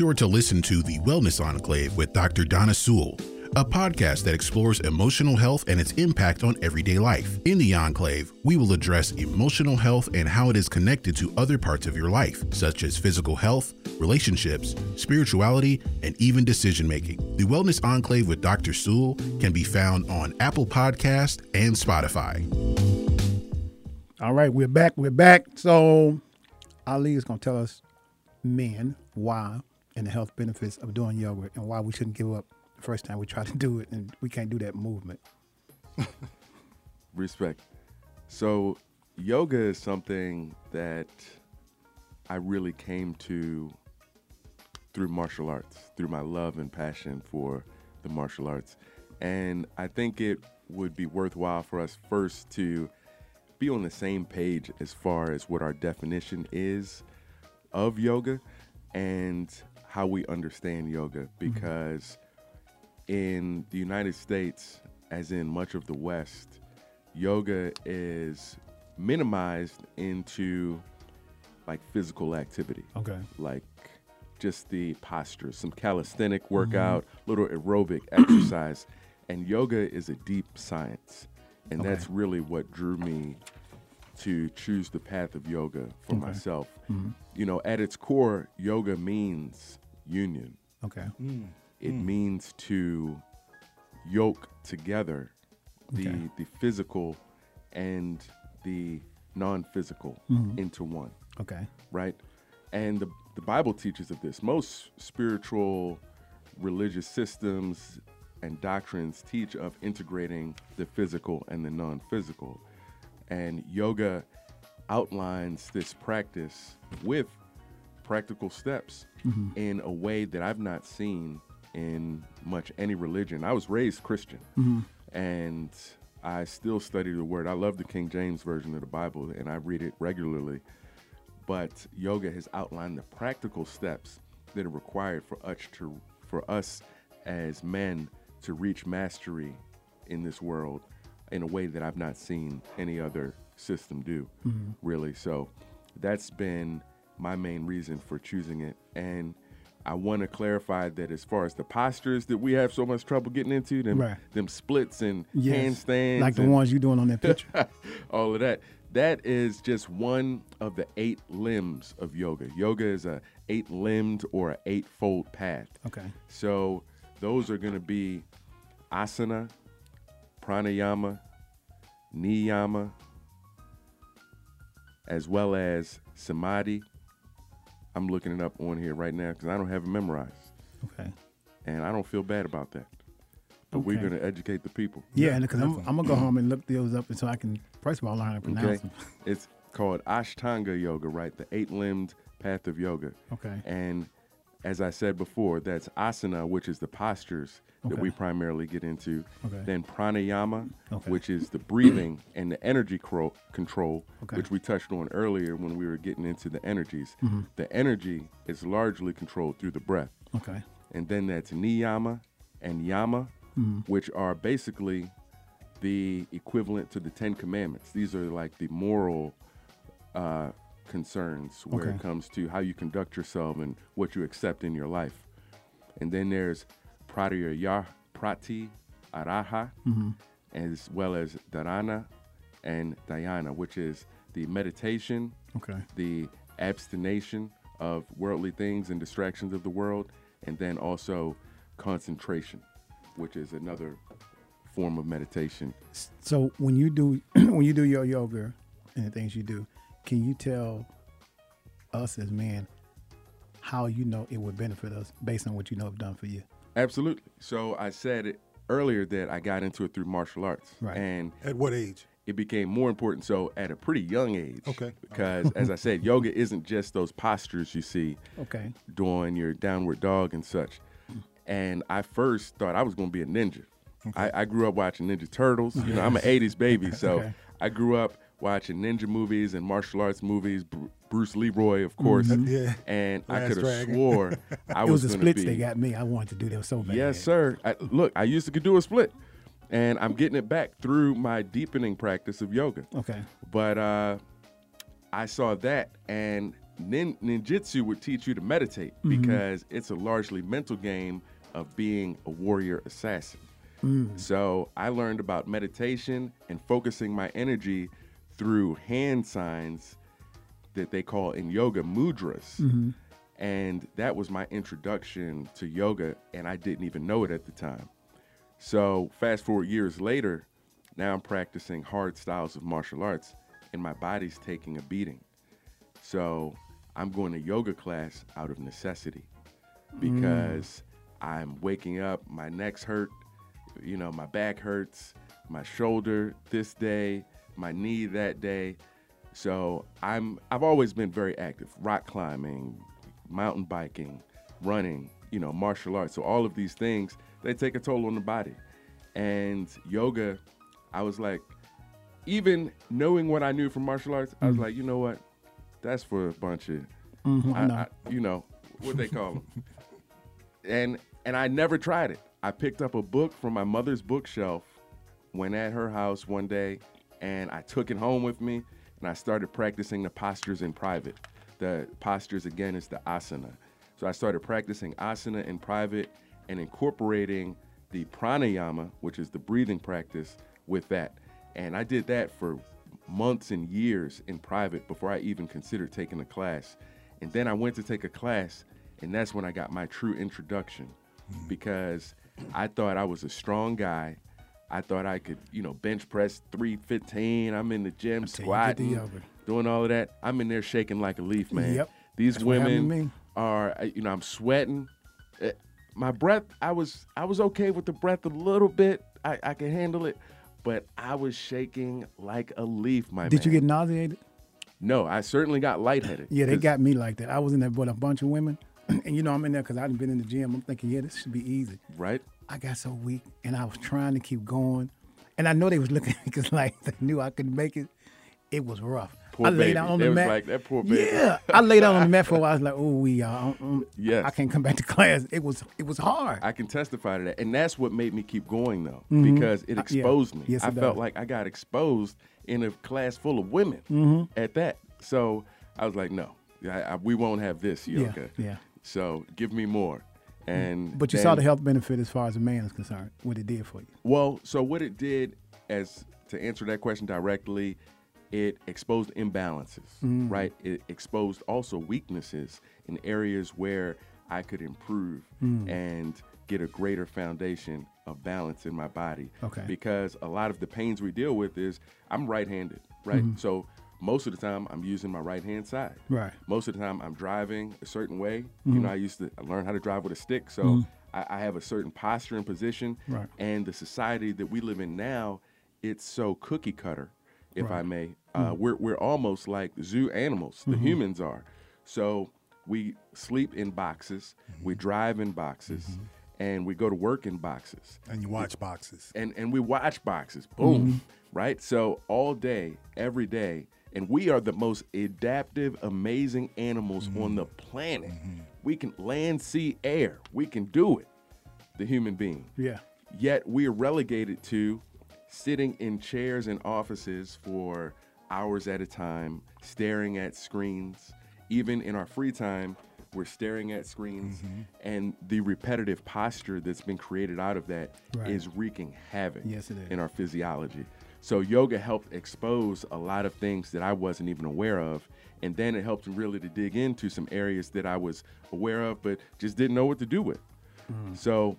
Sure to listen to The Wellness Enclave with Dr. Donna Sewell, a podcast that explores emotional health and its impact on everyday life. In The Enclave, we will address emotional health and how it is connected to other parts of your life, such as physical health, relationships, spirituality, and even decision making. The Wellness Enclave with Dr. Sewell can be found on Apple Podcast and Spotify. All right, we're back. We're back. So Ali is going to tell us men why and the health benefits of doing yoga and why we shouldn't give up the first time we try to do it and we can't do that movement. Respect. So, yoga is something that I really came to through martial arts, through my love and passion for the martial arts. And I think it would be worthwhile for us first to be on the same page as far as what our definition is of yoga and how we understand yoga mm-hmm. because in the United States, as in much of the West, yoga is minimized into like physical activity. Okay. Like just the posture, some calisthenic mm-hmm. workout, little aerobic exercise. And yoga is a deep science. And Okay. that's really what drew me to choose the path of yoga for Okay. myself. Mm-hmm. You know, at its core, yoga means union. Okay. Mm. It mm. means to yoke together the Okay. the physical and the non-physical Mm-hmm. into one, Okay. right? And the the Bible teaches of this. Most spiritual religious systems and doctrines teach of integrating the physical and the non-physical. And yoga outlines this practice with practical steps mm-hmm. in a way that I've not seen in much any religion. I was raised Christian mm-hmm. and I still study the word. I love the King James version of the Bible and I read it regularly. But yoga has outlined the practical steps that are required for us to for us as men to reach mastery in this world in a way that I've not seen any other system do, mm-hmm. really. So that's been my main reason for choosing it. And I want to clarify that as far as the postures that we have so much trouble getting into, them, Right. them splits and Yes. handstands, Like the and ones you're doing on that picture. all of that. That is just one of the eight limbs of yoga. Yoga is a eight-limbed or a eight-fold path. Okay. So those are going to be asana, pranayama, niyama, as well as samadhi. I'm looking it up on here right now because I don't have it memorized, Okay. and I don't feel bad about that. But we're going to educate the people. Yeah, and because I'm, I'm gonna go home and look those up so I can first of all learn how to pronounce Okay. them. It's called Ashtanga Yoga, right? The eight limbed path of yoga. Okay. And as I said before, that's asana, which is the postures that we primarily get into. Okay. Then pranayama, Okay. which is the breathing and the energy cro- control, Okay. which we touched on earlier when we were getting into the energies. Mm-hmm. The energy is largely controlled through the breath. Okay. And then that's niyama and yama, Mm-hmm. which are basically the equivalent to the Ten Commandments. These are like the moral uh, concerns where Okay. it comes to how you conduct yourself and what you accept in your life. And then there's pratyaya, prati araha, Mhm. as well as dharana and dhyana, which is the meditation, Okay. the abstination of worldly things and distractions of the world, and then also concentration, which is another form of meditation. So when you do when you do your yoga and the things you do, can you tell us as men how you know it would benefit us based on what you know have done for you? Absolutely. So I said it earlier that I got into it through martial arts. Right. And At what age? it became more important so at a pretty young age. Okay. Because as I said, yoga isn't just those postures you see Okay. doing your downward dog and such. And I first thought I was going to be a ninja. I, I grew up watching Ninja Turtles. You know, I'm an 80s baby, so Okay. I grew up watching ninja movies and martial arts movies. Br- Bruce Leroy, of course. Mhm. Yeah. And I could have Dragon. swore I it was, was, the going to splits be. they got me. I wanted to do that so bad. Yes, sir. I, look, I used to could do a split, and I'm getting it back through my deepening practice of yoga. Okay. But uh, I saw that, and nin- ninjutsu would teach you to meditate Mhm. because it's a largely mental game of being a warrior assassin. Mm. So I learned about meditation and focusing my energy through hand signs that they call in yoga mudras. Mhm. And that was my introduction to yoga, and I didn't even know it at the time. So, fast forward years later, now I'm practicing hard styles of martial arts, and my body's taking a beating. So, I'm going to yoga class out of necessity because I'm waking up, my neck's hurt, you know, my back hurts, my shoulder this day, my knee that day. So I'm I've always been very active, rock climbing, mountain biking, running, you know, martial arts. So all of these things, they take a toll on the body. And yoga, I was like even knowing what I knew from martial arts, I was like, you know what? That's for a bunch of Mhm, I know. I- you know, what they call them. and and I never tried it. I picked up a book from my mother's bookshelf, went at her house one day, and I took it home with me, and I started practicing the postures in private. The postures again is the asana. So I started practicing asana in private and incorporating the pranayama, which is the breathing practice, with that. And I did that for months and years in private before I even considered taking a class. And then I went to take a class, and that's when I got my true introduction mm. because I thought I was a strong guy. I thought I could, you know, bench press 315. I'm in the gym squatting, doing all of that. I'm in there shaking like a leaf, man. Yep. These That's what happened to women are, uh, you know, I'm sweating. Uh, My breath, I was, I was okay with the breath a little bit. I, I could handle it, but I was shaking like a leaf, my Did you get nauseated? No, I certainly got lightheaded. Yeah, they got me like that. I was in there with a bunch of women, and you know I'm in there because I've been in the gym. I'm thinking, yeah, this should be easy. right. I got so weak, and I was trying to keep going, and I know they was looking because like they knew I couldn't make it. It was rough. Poor I laid baby. down on They the mat. like, "That poor baby." Yeah, I laid down on the mat for a while. I was like, oh, we, uh, um, Yes. I can't come back to class. It was, it was hard. I can testify to that. And that's what made me keep going, though, Mhm. because it Uh, yeah. exposed me. Yes, I felt does. like I got exposed in a class full of women Mhm. at that. So I was like, no, I, I, we won't have this Yeah, yoga. yeah. So give me more. And but you saw the health benefit as far as a man is concerned. What it did for you. Well, so what it did, as to answer that question directly, it exposed imbalances, Mm. right? It exposed also weaknesses in areas where I could improve Mm. and get a greater foundation of balance in my body. Okay. Because a lot of the pains we deal with is I'm right-handed, right? Mhm. So most of the time I'm using my right hand side. Right. Most of the time I'm driving a certain way. Mhm. You know, I used to learn how to drive with a stick, so Mhm. I, I have a certain posture and position. Right. And the society that we live in now, it's so cookie cutter, if I may. Uh, Mhm. We're we're almost like zoo animals. The Mhm. humans are. So we sleep in boxes, we drive in boxes, and we go to work in boxes. And you watch boxes. And and we watch boxes. Boom. Mhm. Right? So all day, every day, and we are the most adaptive, amazing animals on the planet. We can land, sea, air. We can do it. The human being. Yeah. Yet we are relegated to sitting in chairs and offices for hours at a time, staring at screens. Even in our free time, we're staring at screens, Mm-hmm. and the repetitive posture that's been created out of that is Right. wreaking havoc Yes, it is. in our physiology. So yoga helped expose a lot of things that I wasn't even aware of, and then it helped really to dig into some areas that I was aware of but just didn't know what to do with. Mm. So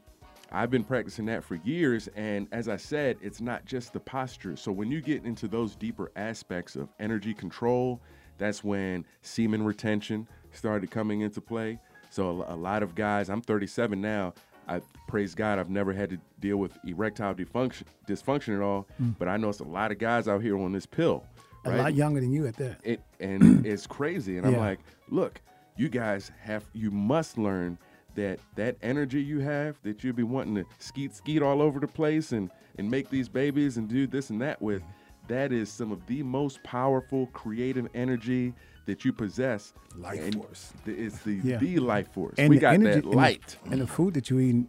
I've been practicing that for years, and as I said, it's not just the posture. So when you get into those deeper aspects of energy control, that's when semen retention started coming into play. So a, a lot of guys, I'm 37 now. I praise God, I've never had to deal with erectile dysfunction, dysfunction at all. Hmm. But I know it's a lot of guys out here on this pill. A lot younger than you at that. it and it's crazy and i'm like look you guys have you must learn that that energy you have that you'll be wanting to skeet skeet all over the place and and make these babies and do this and that with mm-hmm. that is some of the most powerful creative energy that you possess Life force. th- it's the Yeah. the life force And we the got energy that and the- light and the food that you eat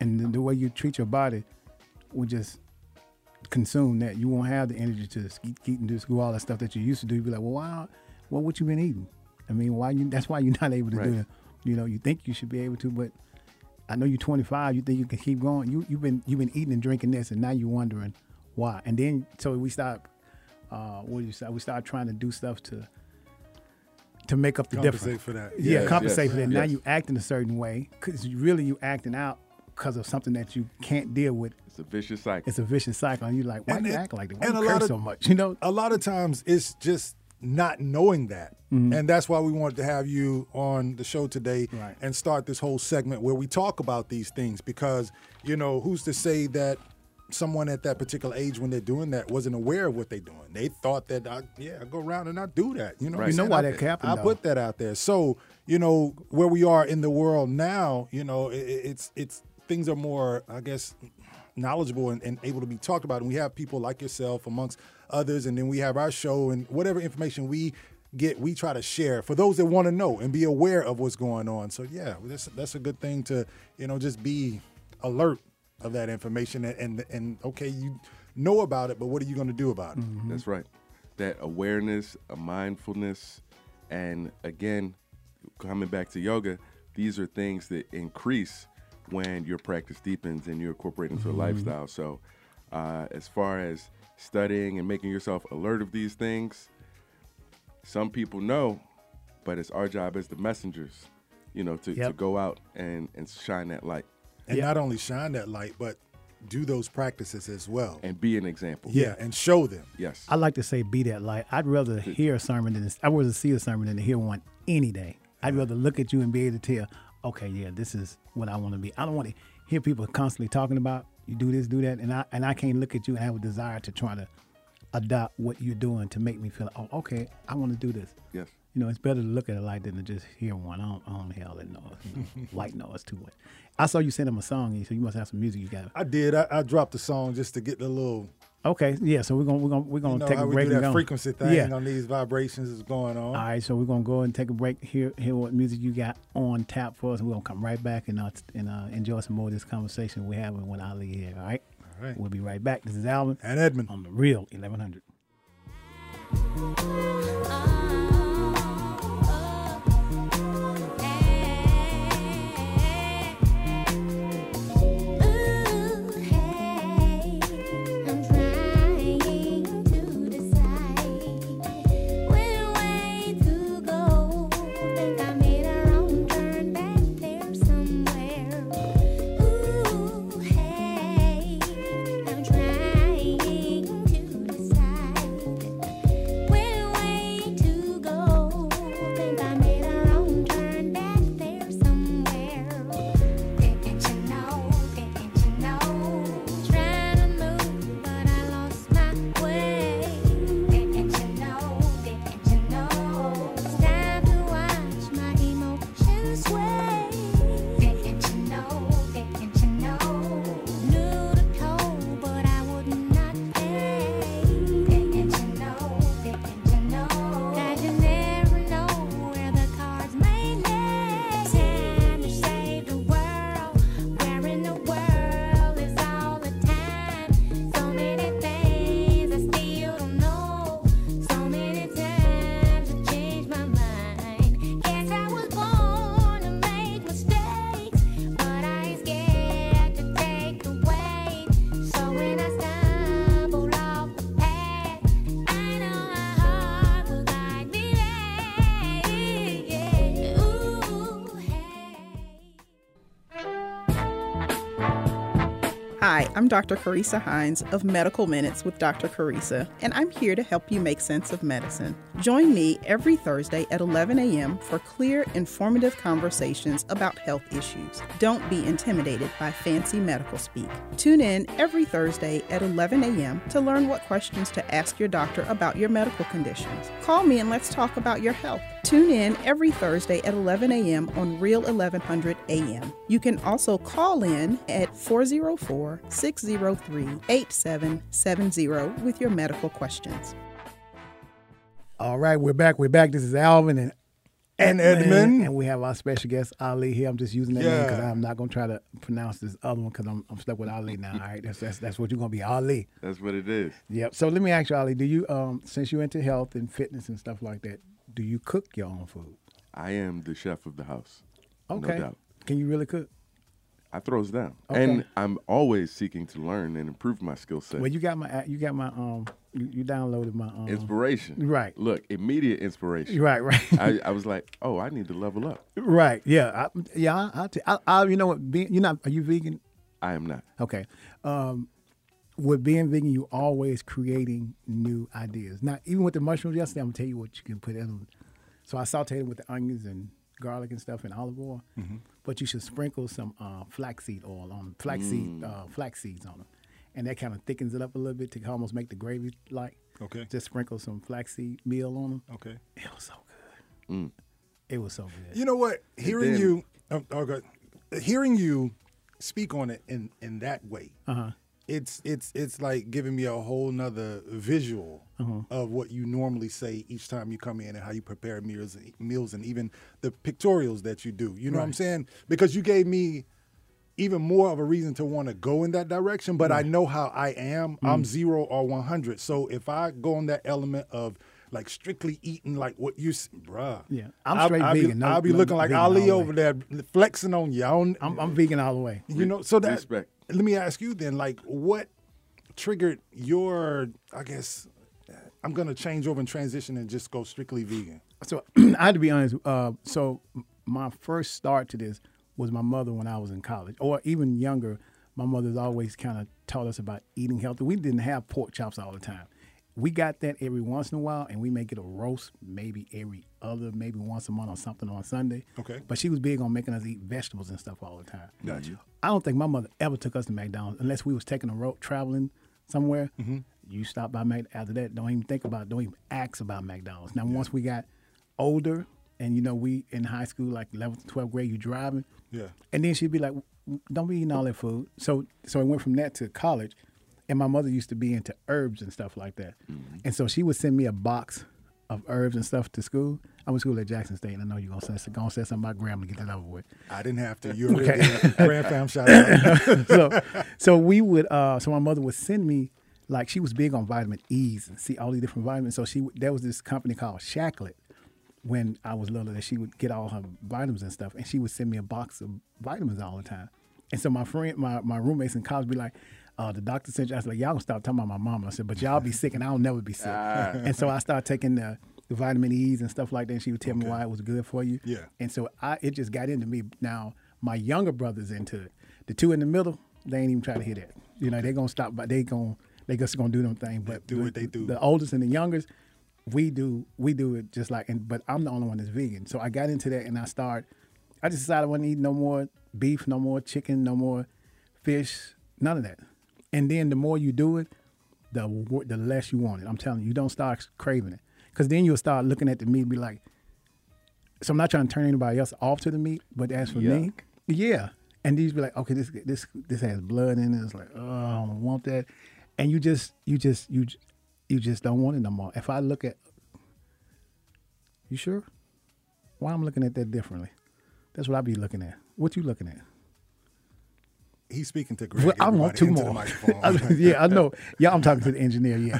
and the, the way you treat your body will just consume that. You won't have the energy to eat, eat and do all that stuff that you used to do. You'll be like, well, why? What what you been eating? I mean, why you? That's why you're not able to do it. You know, you think you should be able to, but I know you're 25. You think you can keep going. You you've been you've been eating and drinking this, and now you're wondering why. And then so we start. Uh, what do you say? We start trying to do stuff to to make up the Compensate difference for that. Yeah, Yes, compensate yes, for that. Now you act in a certain way because really you acting out because of something that you can't deal with. it's a vicious cycle It's a vicious cycle, and you're like, why And you it- act like that? Why and you a lot of- so much? You know? a lot of times it's just not knowing that. Mm-hmm. And that's why we wanted to have you on the show today Right. and start this whole segment where we talk about these things because, you know, who's to say that someone at that particular age when they're doing that wasn't aware of what they're doing? They thought that, I, yeah, I go around and I do that. You know, Right. You know why I- that can happen, I though. put that out there. So, you know, where we are in the world now, you know, it, it's, it's, things are more, I guess, knowledgeable and, and able to be talked about. And we have people like yourself amongst others, and then we have our show and whatever information we get, we try to share for those that want to know and be aware of what's going on. So yeah, that's that's a good thing to you know just be alert of that information and and, and okay, you know about it, but what are you going to do about it? That's right. That awareness, a mindfulness, and again, coming back to yoga, these are things that increase when your practice deepens and you incorporate into a lifestyle. So, uh, as far as studying and making yourself alert of these things, some people know, but it's our job as the messengers, you know, to, to go out and, and shine that light And not only shine that light, but do those practices as well. and be an example. yeah, and show them. Yes. I like to say, be that light. I'd rather hear a sermon than I'd rather see a sermon than to hear one any day. I'd rather look at you and be able to tell, okay, yeah, this is what I want to be. I don't want to hear people constantly talking about you do this, do that, and I and I can't look at you and have a desire to try to adopt what you're doing to make me feel, oh, okay, I want to do this. yes. You know, it's better to look at it like than to just hear one. I don't, I don't hear all that noise, you know, white noise too much. I saw you send him a song, so you must have some music you got. I did. I, I dropped the song just to get the little Okay, yeah. So we're gonna we're gonna we're gonna you know take how a we do that go. frequency thing Yeah. on these vibrations is going on. All right, so we're gonna go and take a break. Hear hear what music you got on tap for us. We're gonna come right back and uh, and uh, enjoy some more of this conversation we're having with Ali here. All right. All right. We'll be right back. This is Alvin And Edmund. on the real 1100. I'm Dr. Carissa Hines of Medical Minutes with Dr. Carissa, and I'm here to help you make sense of medicine. Join me every Thursday at 11 a.m. for clear, informative conversations about health issues. Don't be intimidated by fancy medical speak. Tune in every Thursday at 11 a.m. to learn what questions to ask your doctor about your medical conditions. Call me and let's talk about your health. Tune in every Thursday at 11 a.m. on Real 1100 a.m. You can also call in at 404 603 8770 with your medical questions. All right, we're back. We're back. This is Alvin and And Edmund. and we have our special guest Ali here. I'm just using that name because I'm not gonna try to pronounce this other one because I'm, I'm stuck with Ali now. All right, that's that's, that's what you're gonna be, Ali. That's what it is. Yep. So let me ask you, Ali, do you um since you're into health and fitness and stuff like that, do you cook your own food? I am the chef of the house. Okay. No doubt. Can you really cook? I throws down. Okay. And I'm always seeking to learn and improve my skill set. Well, you got my you got my um you, you downloaded my um Inspiration. Right. Look, immediate inspiration. Right, right. I, I was like, oh, I need to level up. Right. Yeah. I, yeah. I, I, I, you know what? Being, you're not. Are you vegan? I am not. Okay. Um, with being vegan, you always creating new ideas. Now, even with the mushrooms yesterday, I'm gonna tell you what you can put in them. So I sauteed them with the onions and garlic and stuff and olive oil. Mm-hmm. But you should sprinkle some uh, flaxseed oil on them, flaxseed uh, flax seeds on them, and that kind of thickens it up a little bit to almost make the gravy like. Okay. Just sprinkle some flaxseed meal on them. Okay. It was so good. It was so good. You know what? Hearing then- you, oh, okay, hearing you speak on it in in that way, Uh-huh. It's it's it's like giving me a whole nother visual Uh-huh. of what you normally say each time you come in and how you prepare meals meals and even the pictorials that you do. You know what I'm saying? Because you gave me even more of a reason to want to go in that direction. But I know how I am. Mm. I'm zero or 100. So if I go on that element of like strictly eating like what you, bruh. Yeah. I'm I'll- straight I'll Be, vegan. No- I'll be no looking like Ali over way. there flexing on you. I don't, I'm, I'm vegan all the way. you know, so that Respect. Let me ask you then, like, what triggered your? I guess I'm gonna change over and transition and just go strictly vegan. So I had to be honest. Uh, so my first start to this was my mother when I was in college, or even younger. My mother's always kind of taught us about eating healthy. We didn't have pork chops all the time. We got that every once in a while, and we make it a roast maybe every other, maybe once a month or something on Sunday. Okay. But she was big on making us eat vegetables and stuff all the time. Gotcha. I don't think my mother ever took us to McDonald's unless we was taking a road traveling somewhere. Mm-hmm. You stop by Mac after that. Don't even think about. Don't even ask about McDonald's. Now, once we got older, and you know, we in high school, like 11th, 12th grade, you driving. Yeah. And then she'd be like, "Don't be eating all that food." So, so it went from that to college, and my mother used to be into herbs and stuff like that, and so she would send me a box of herbs and stuff to school. I went to school at Jackson State, and I know you're gonna say, gonna say something about grandma to get that over with. I didn't have to. You already Okay. shout out. so, so we would. Uh, so my mother would send me like she was big on vitamin E's and see all these different vitamins. So she there was this company called Shaklee when I was little that she would get all her vitamins and stuff, and she would send me a box of vitamins all the time. And so my friend, my my roommates in college, be like. Uh, the doctor said, I was like, y'all gonna stop talking about my mama. I said, but y'all be sick and I'll never be sick. and so I started taking the, the vitamin E's and stuff like that. And she would tell me why it was good for you. Yeah. And so I it just got into me. Now my younger brother's into it. The two in the middle, they ain't even try to hear that. You know, they gonna stop, but they gonna they just gonna do them thing. But do the, what they do. The oldest and the youngest, we do we do it just like. And but I'm the only one that's vegan. So I got into that and I start. I just decided I wasn't eating no more beef, no more chicken, no more fish, none of that. And then the more you do it, the the less you want it. I'm telling you, you don't start craving it. Because then you'll start looking at the meat and be like, so I'm not trying to turn anybody else off to the meat, but as for me, yeah. And these be like, okay, this this this has blood in it. It's like, oh, I don't want that. And you just you just you you just don't want it no more. If I look at, you sure? Why I'm looking at that differently? That's what I be looking at. What you looking at? He's speaking to Greg. Well, I want two more. yeah, I know. Yeah, I'm talking to the engineer. Yeah,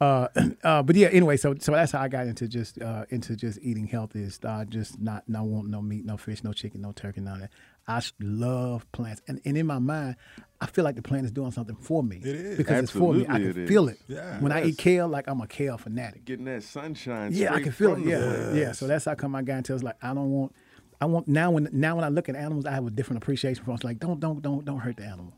uh, uh, but yeah. Anyway, so so that's how I got into just uh, into just eating healthy. Is uh, just not not want no meat, no fish, no chicken, no turkey, none of that. I s- love plants, and, and in my mind, I feel like the plant is doing something for me. It is. because it's for me. I can it feel it. Yeah. when I eat kale, like I'm a kale fanatic. Getting that sunshine. Yeah, I can feel it. Yeah, plant. yeah. So that's how come I got into. It's like I don't want. I want now when now when I look at animals, I have a different appreciation for. it. It's like don't don't don't don't hurt the animal.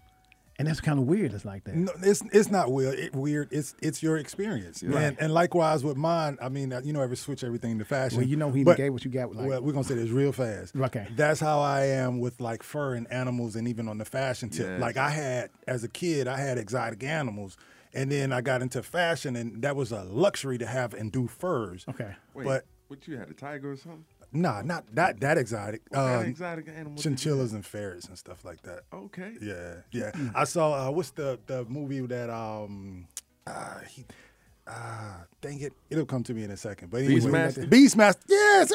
And that's kind of weird. It's like that. No, it's it's not weird. It, weird. It's it's your experience, Yeah. and and likewise with mine. I mean, uh, you know, ever switch everything to fashion. Well, you know, he But- gave what you got. Like, well, we're gonna say this real fast. Okay. That's how I am with like fur and animals, and even on the fashion tip. Yes. Like I had as a kid, I had exotic animals, and then I got into fashion, and that was a luxury to have and do furs. Okay. Wait, But what you had a tiger or something? Nah, not not that exotic. What kind of Um, exotic animal Chinchillas and ferrets and stuff like that. Okay. Yeah, yeah. I saw uh, what's the the movie that um uh he uh dang it it'll come to me in a second. But anyway, Beastmaster? Beastmaster. Yes.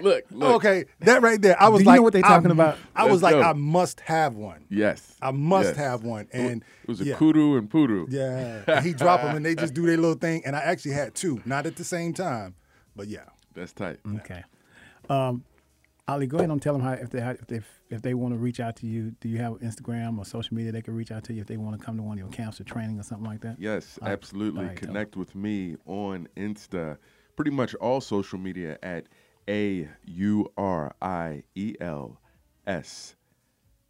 Look, look. Okay, that right there. I was Do you know like, what they I- talking about? I was Let's like, go. I must have one. Yes. I must yes. have one. And it was a yeah. Kodo and Podo. Yeah, he drop them and they just do their little thing. And I actually had two, not at the same time, but yeah. That's tight. Okay. Um, Ali, go ahead and tell them how if they if they if they want to reach out to you. Do you have Instagram or social media they can reach out to you if they want to come to one of your camps or training or something like that? Yes, right. absolutely. Right. Connect with me on Insta, pretty much all social media at A U R I E L S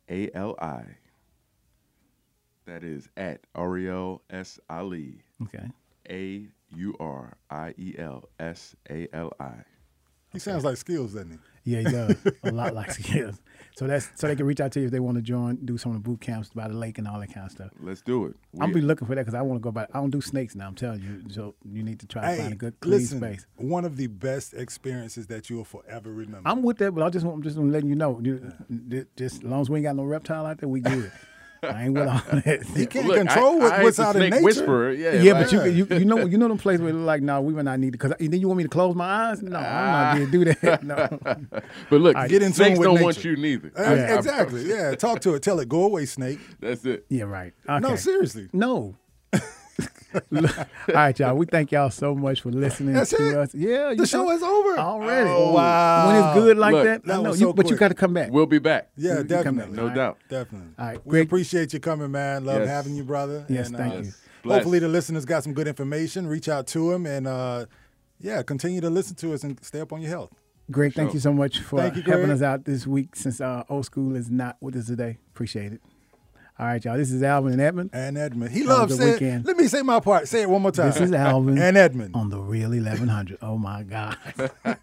A L I. That is at Auriel S. Ali. Okay. A U R I E L S A L I. He sounds like skills, doesn't he? Yeah, he does a lot like skills. So that's so they can reach out to you if they want to join, do some of the boot camps by the lake and all that kind of stuff. Let's do it. I'm We- be looking for that because I want to go back. I don't do snakes now. I'm telling you, so you need to try to find a good clean listen, space. one of the best experiences that you will forever remember. I'm with that, but I just want, I'm just letting you know. You, just as long as we ain't got no reptile out there, we good. I ain't with all that. He can't Look, control I- what, I what's out in nature. whisperer. Yeah, Yeah, like- but you, you you know you know them places where they're like, no, we might not need to. Because then you want me to close my eyes? No, I'm not going to do that. No. But look, right. Get in snakes don't nature. want you neither. Uh, I exactly. Yeah. Talk to it. Tell it, go away, snake. That's it. Yeah, right. Okay. No, seriously. No. Look, all right, y'all. We thank y'all so much for listening That's to it? us. Yeah, you The show is over. already. Oh, wow. When it's good like Look, that, that I know was you, so but you got to come back. We'll be back. Yeah, You- you definitely. back, No all right? doubt. Definitely. All right, we Greg- appreciate you coming, man. Love Yes. having you, brother. Yes, And, thank uh, you. Bless. Hopefully, the listeners got some good information. Reach out to them and, uh, yeah, continue to listen to us and stay up on your health. Greg, thank Sure. you so much for Thank you, helping us out this week since uh, old school is not with us today. Appreciate it. All right, y'all. This is Alvin and Edmund And Edmund. He loves good saying, weekend. let me say my part. Say it one more time. This is Alvin and Edmund. on the Real 1100. Oh my God.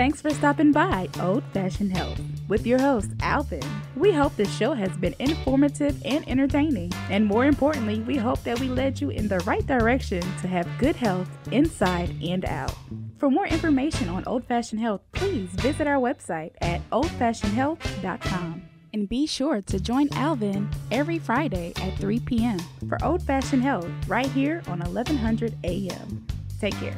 Thanks for stopping by Old Fashioned Health with your host, Alvin. We hope this show has been informative and entertaining. And more importantly, we hope that we led you in the right direction to have good health inside and out. For more information on Old Fashioned Health, please visit our website at oldfashionedhealth.com. And be sure to join Alvin every Friday at 3 p.m. for Old Fashioned Health right here on 1100 a.m. Take care.